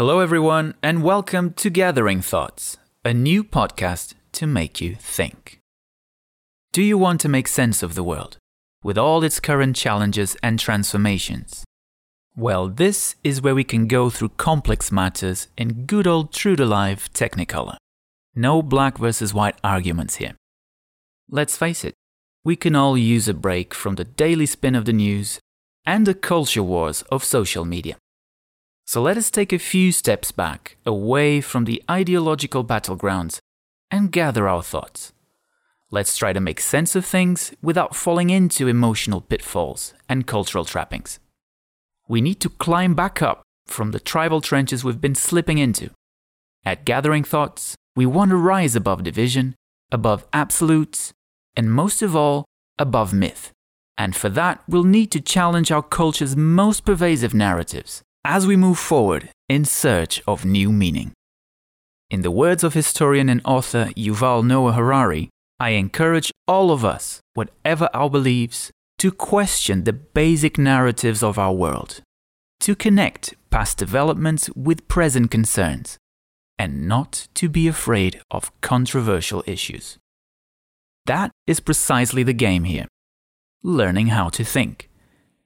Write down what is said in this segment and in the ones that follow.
Hello, everyone, and welcome to Gathering Thoughts, a new podcast to make you think. Do you want to make sense of the world, with all its current challenges and transformations? Well, this is where we can go through complex matters in good old true to life Technicolor. No black versus white arguments here. Let's face it, we can all use a break from the daily spin of the news and the culture wars of social media. So let us take a few steps back, away from the ideological battlegrounds, and gather our thoughts. Let's try to make sense of things without falling into emotional pitfalls and cultural trappings. We need to climb back up from the tribal trenches we've been slipping into. At Gathering Thoughts, we want to rise above division, above absolutes, and most of all, above myth. And for that, we'll need to challenge our culture's most pervasive narratives as we move forward in search of new meaning. In the words of historian and author Yuval Noah Harari, I encourage all of us, whatever our beliefs, to question the basic narratives of our world, to connect past developments with present concerns, and not to be afraid of controversial issues. That is precisely the game here learning how to think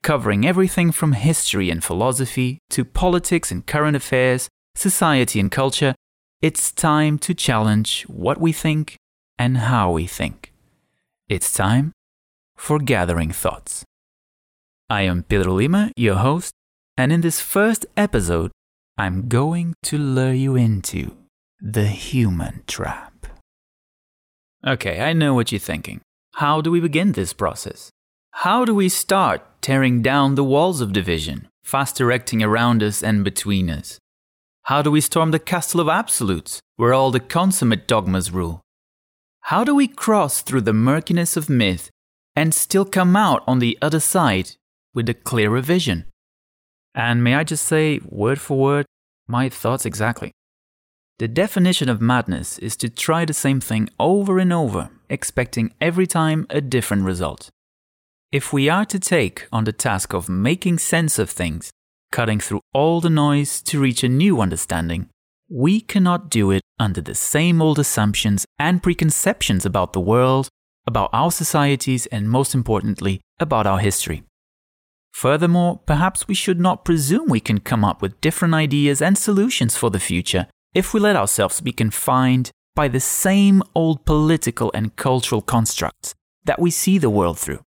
covering everything from history and philosophy to politics and current affairs, society and culture, it's time to challenge what we think and how we think. It's time for Gathering Thoughts. I am Pedro Lima, your host, and in this first episode, I'm going to lure you into the human trap. Okay, I know what you're thinking. How do we begin this process? How do we start tearing down the walls of division, fast erecting around us and between us? How do we storm the castle of absolutes, where all the consummate dogmas rule? How do we cross through the murkiness of myth and still come out on the other side with a clearer vision? And may I just say, word for word, my thoughts exactly. The definition of madness is to try the same thing over and over, expecting every time a different result. If we are to take on the task of making sense of things, cutting through all the noise to reach a new understanding, we cannot do it under the same old assumptions and preconceptions about the world, about our societies, and most importantly, about our history. Furthermore, perhaps we should not presume we can come up with different ideas and solutions for the future if we let ourselves be confined by the same old political and cultural constructs that we see the world through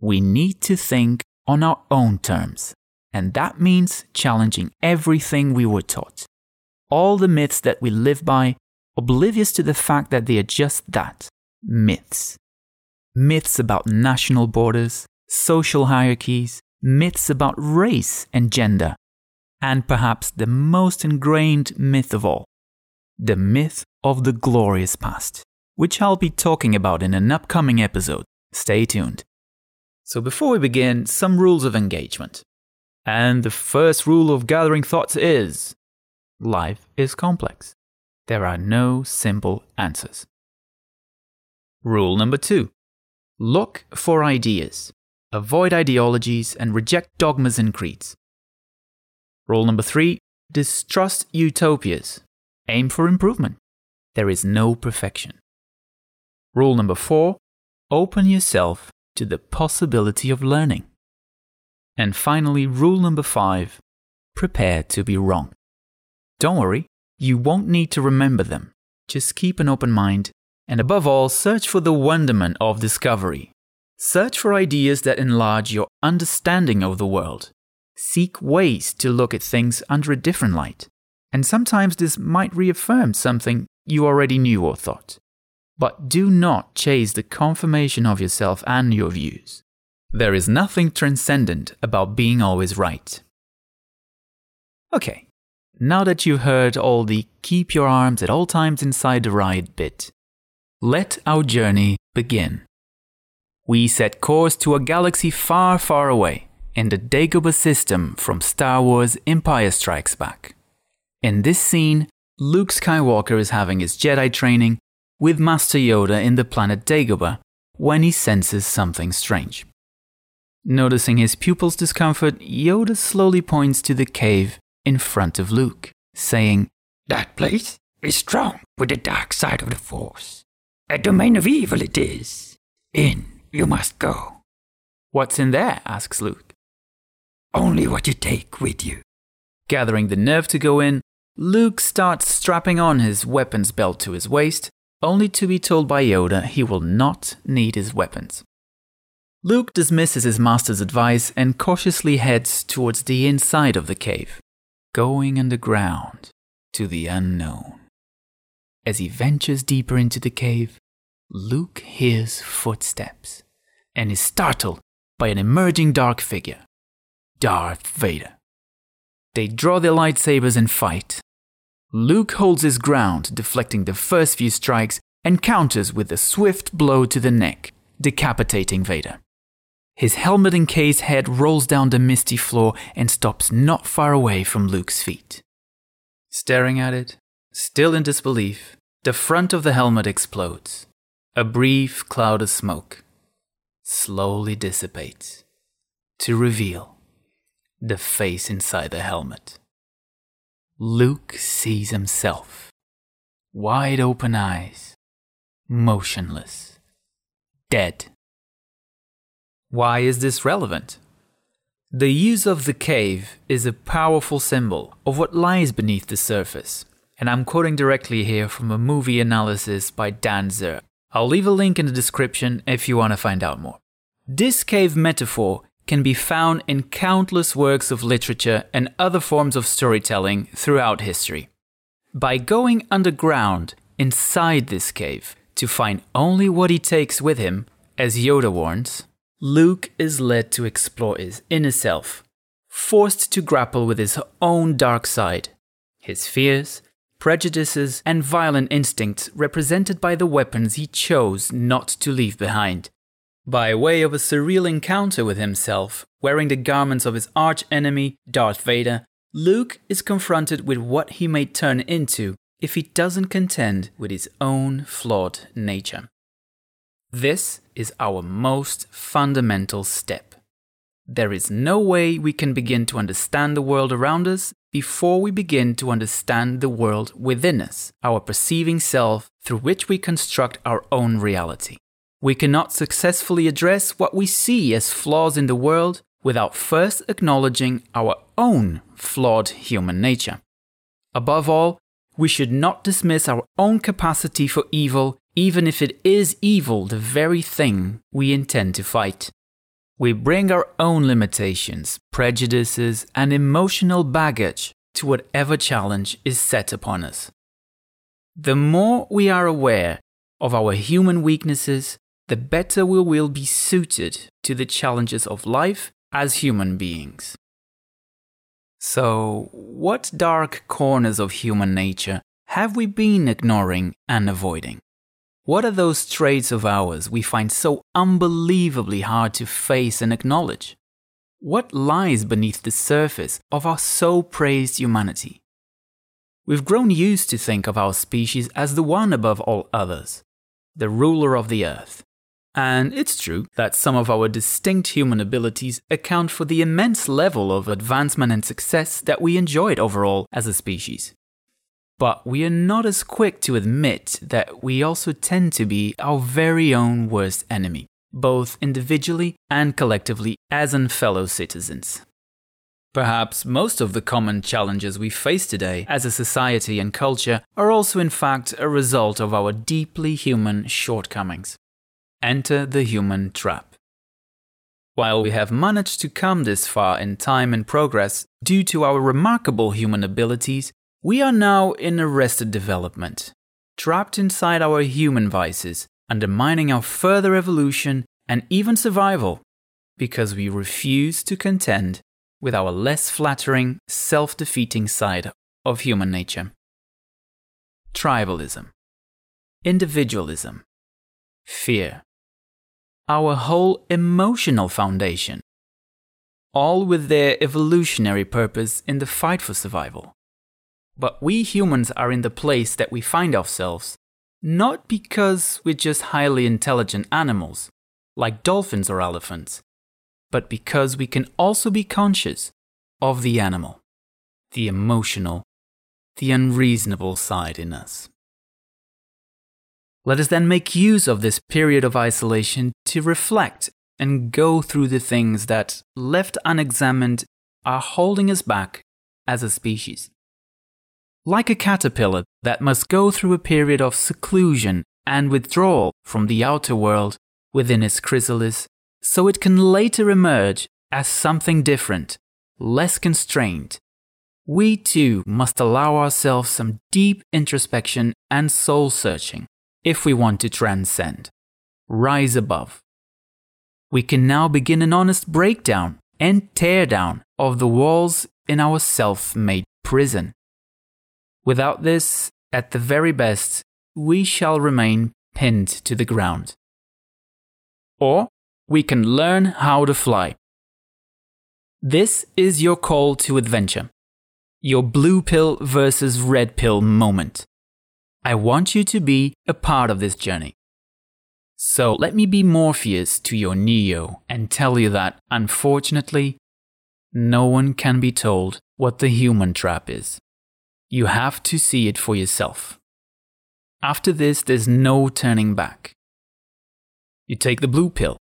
we need to think on our own terms. And that means challenging everything we were taught. All the myths that we live by, oblivious to the fact that they are just that myths. Myths about national borders, social hierarchies, myths about race and gender, and perhaps the most ingrained myth of all the myth of the glorious past, which I'll be talking about in an upcoming episode. Stay tuned. So, before we begin, some rules of engagement. And the first rule of gathering thoughts is life is complex. There are no simple answers. Rule number two look for ideas. Avoid ideologies and reject dogmas and creeds. Rule number three distrust utopias. Aim for improvement. There is no perfection. Rule number four open yourself to the possibility of learning. And finally, rule number five prepare to be wrong. Don't worry, you won't need to remember them. Just keep an open mind, and above all, search for the wonderment of discovery. Search for ideas that enlarge your understanding of the world. Seek ways to look at things under a different light. And sometimes this might reaffirm something you already knew or thought. But do not chase the confirmation of yourself and your views. There is nothing transcendent about being always right. Okay, now that you've heard all the keep your arms at all times inside the ride bit, let our journey begin. We set course to a galaxy far, far away in the Dagobah system from Star Wars Empire Strikes Back. In this scene, Luke Skywalker is having his Jedi training with Master Yoda in the planet Dagobah when he senses something strange. Noticing his pupil's discomfort, Yoda slowly points to the cave in front of Luke, saying, That place is strong with the dark side of the Force. A domain of evil it is. In you must go. What's in there? asks Luke. Only what you take with you. Gathering the nerve to go in, Luke starts strapping on his weapons belt to his waist, only to be told by Yoda he will not need his weapons. Luke dismisses his master's advice and cautiously heads towards the inside of the cave, going underground to the unknown. As he ventures deeper into the cave, Luke hears footsteps and is startled by an emerging dark figure Darth Vader. They draw their lightsabers and fight. Luke holds his ground, deflecting the first few strikes, and counters with a swift blow to the neck, decapitating Vader. His helmet and encased head rolls down the misty floor and stops not far away from Luke's feet. Staring at it, still in disbelief, the front of the helmet explodes. A brief cloud of smoke slowly dissipates to reveal the face inside the helmet. Luke sees himself, wide open eyes, motionless, dead. Why is this relevant? The use of the cave is a powerful symbol of what lies beneath the surface, and I'm quoting directly here from a movie analysis by Dan Zer. I'll leave a link in the description if you want to find out more. This cave metaphor can be found in countless works of literature and other forms of storytelling throughout history. By going underground inside this cave to find only what he takes with him, as Yoda warns, Luke is led to explore his inner self, forced to grapple with his own dark side, his fears, prejudices, and violent instincts represented by the weapons he chose not to leave behind. By way of a surreal encounter with himself, wearing the garments of his arch enemy, Darth Vader, Luke is confronted with what he may turn into if he doesn't contend with his own flawed nature. This is our most fundamental step. There is no way we can begin to understand the world around us before we begin to understand the world within us, our perceiving self through which we construct our own reality. We cannot successfully address what we see as flaws in the world without first acknowledging our own flawed human nature. Above all, we should not dismiss our own capacity for evil even if it is evil, the very thing we intend to fight. We bring our own limitations, prejudices, and emotional baggage to whatever challenge is set upon us. The more we are aware of our human weaknesses, the better we will be suited to the challenges of life as human beings. So, what dark corners of human nature have we been ignoring and avoiding? What are those traits of ours we find so unbelievably hard to face and acknowledge? What lies beneath the surface of our so praised humanity? We've grown used to think of our species as the one above all others, the ruler of the earth. And it's true that some of our distinct human abilities account for the immense level of advancement and success that we enjoyed overall as a species. But we are not as quick to admit that we also tend to be our very own worst enemy, both individually and collectively as in fellow citizens. Perhaps most of the common challenges we face today as a society and culture are also, in fact, a result of our deeply human shortcomings. Enter the human trap. While we have managed to come this far in time and progress due to our remarkable human abilities, we are now in arrested development, trapped inside our human vices, undermining our further evolution and even survival because we refuse to contend with our less flattering, self defeating side of human nature. Tribalism, individualism, fear, our whole emotional foundation, all with their evolutionary purpose in the fight for survival. But we humans are in the place that we find ourselves, not because we're just highly intelligent animals, like dolphins or elephants, but because we can also be conscious of the animal. the emotional, the unreasonable side in us. Let us then make use of this period of isolation to reflect and go through the things that, left unexamined, are holding us back as a species. Like a caterpillar that must go through a period of seclusion and withdrawal from the outer world within its chrysalis, so it can later emerge as something different, less constrained. We too must allow ourselves some deep introspection and soul searching if we want to transcend, rise above. We can now begin an honest breakdown and teardown of the walls in our self made prison. Without this, at the very best, we shall remain pinned to the ground. Or we can learn how to fly. This is your call to adventure, your blue pill versus red pill moment. I want you to be a part of this journey. So let me be Morpheus to your Neo and tell you that, unfortunately, no one can be told what the human trap is. You have to see it for yourself. After this, there's no turning back. You take the blue pill.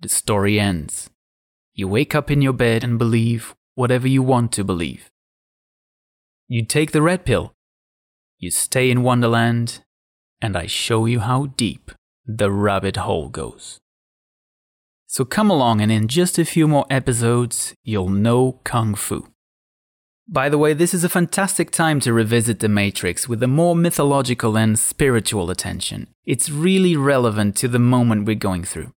The story ends. You wake up in your bed and believe whatever you want to believe. You take the red pill. You stay in Wonderland, and I show you how deep the rabbit hole goes. So come along, and in just a few more episodes, you'll know Kung Fu. By the way, this is a fantastic time to revisit The Matrix with a more mythological and spiritual attention. It's really relevant to the moment we're going through.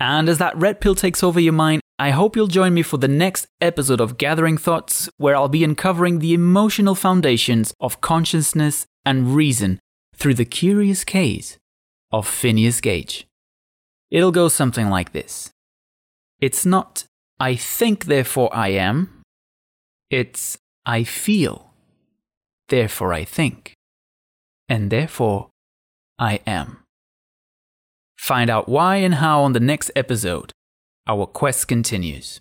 And as that red pill takes over your mind, I hope you'll join me for the next episode of Gathering Thoughts, where I'll be uncovering the emotional foundations of consciousness and reason through the curious case of Phineas Gage. It'll go something like this It's not, I think, therefore I am it's I feel, therefore I think, and therefore I am. Find out why and how on the next episode. Our quest continues.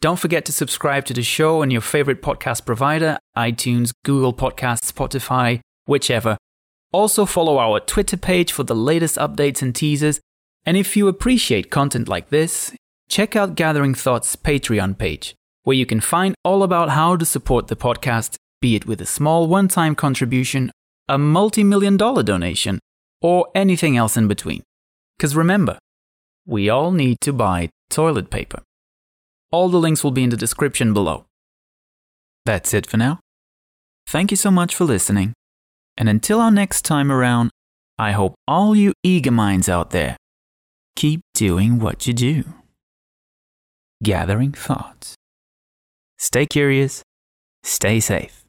Don't forget to subscribe to the show on your favorite podcast provider iTunes, Google Podcasts, Spotify, whichever. Also, follow our Twitter page for the latest updates and teasers. And if you appreciate content like this, check out Gathering Thoughts' Patreon page where you can find all about how to support the podcast, be it with a small one time contribution, a multi million dollar donation, or anything else in between. Because remember, we all need to buy toilet paper. All the links will be in the description below. That's it for now. Thank you so much for listening. And until our next time around, I hope all you eager minds out there keep doing what you do. Gathering thoughts. Stay curious, stay safe.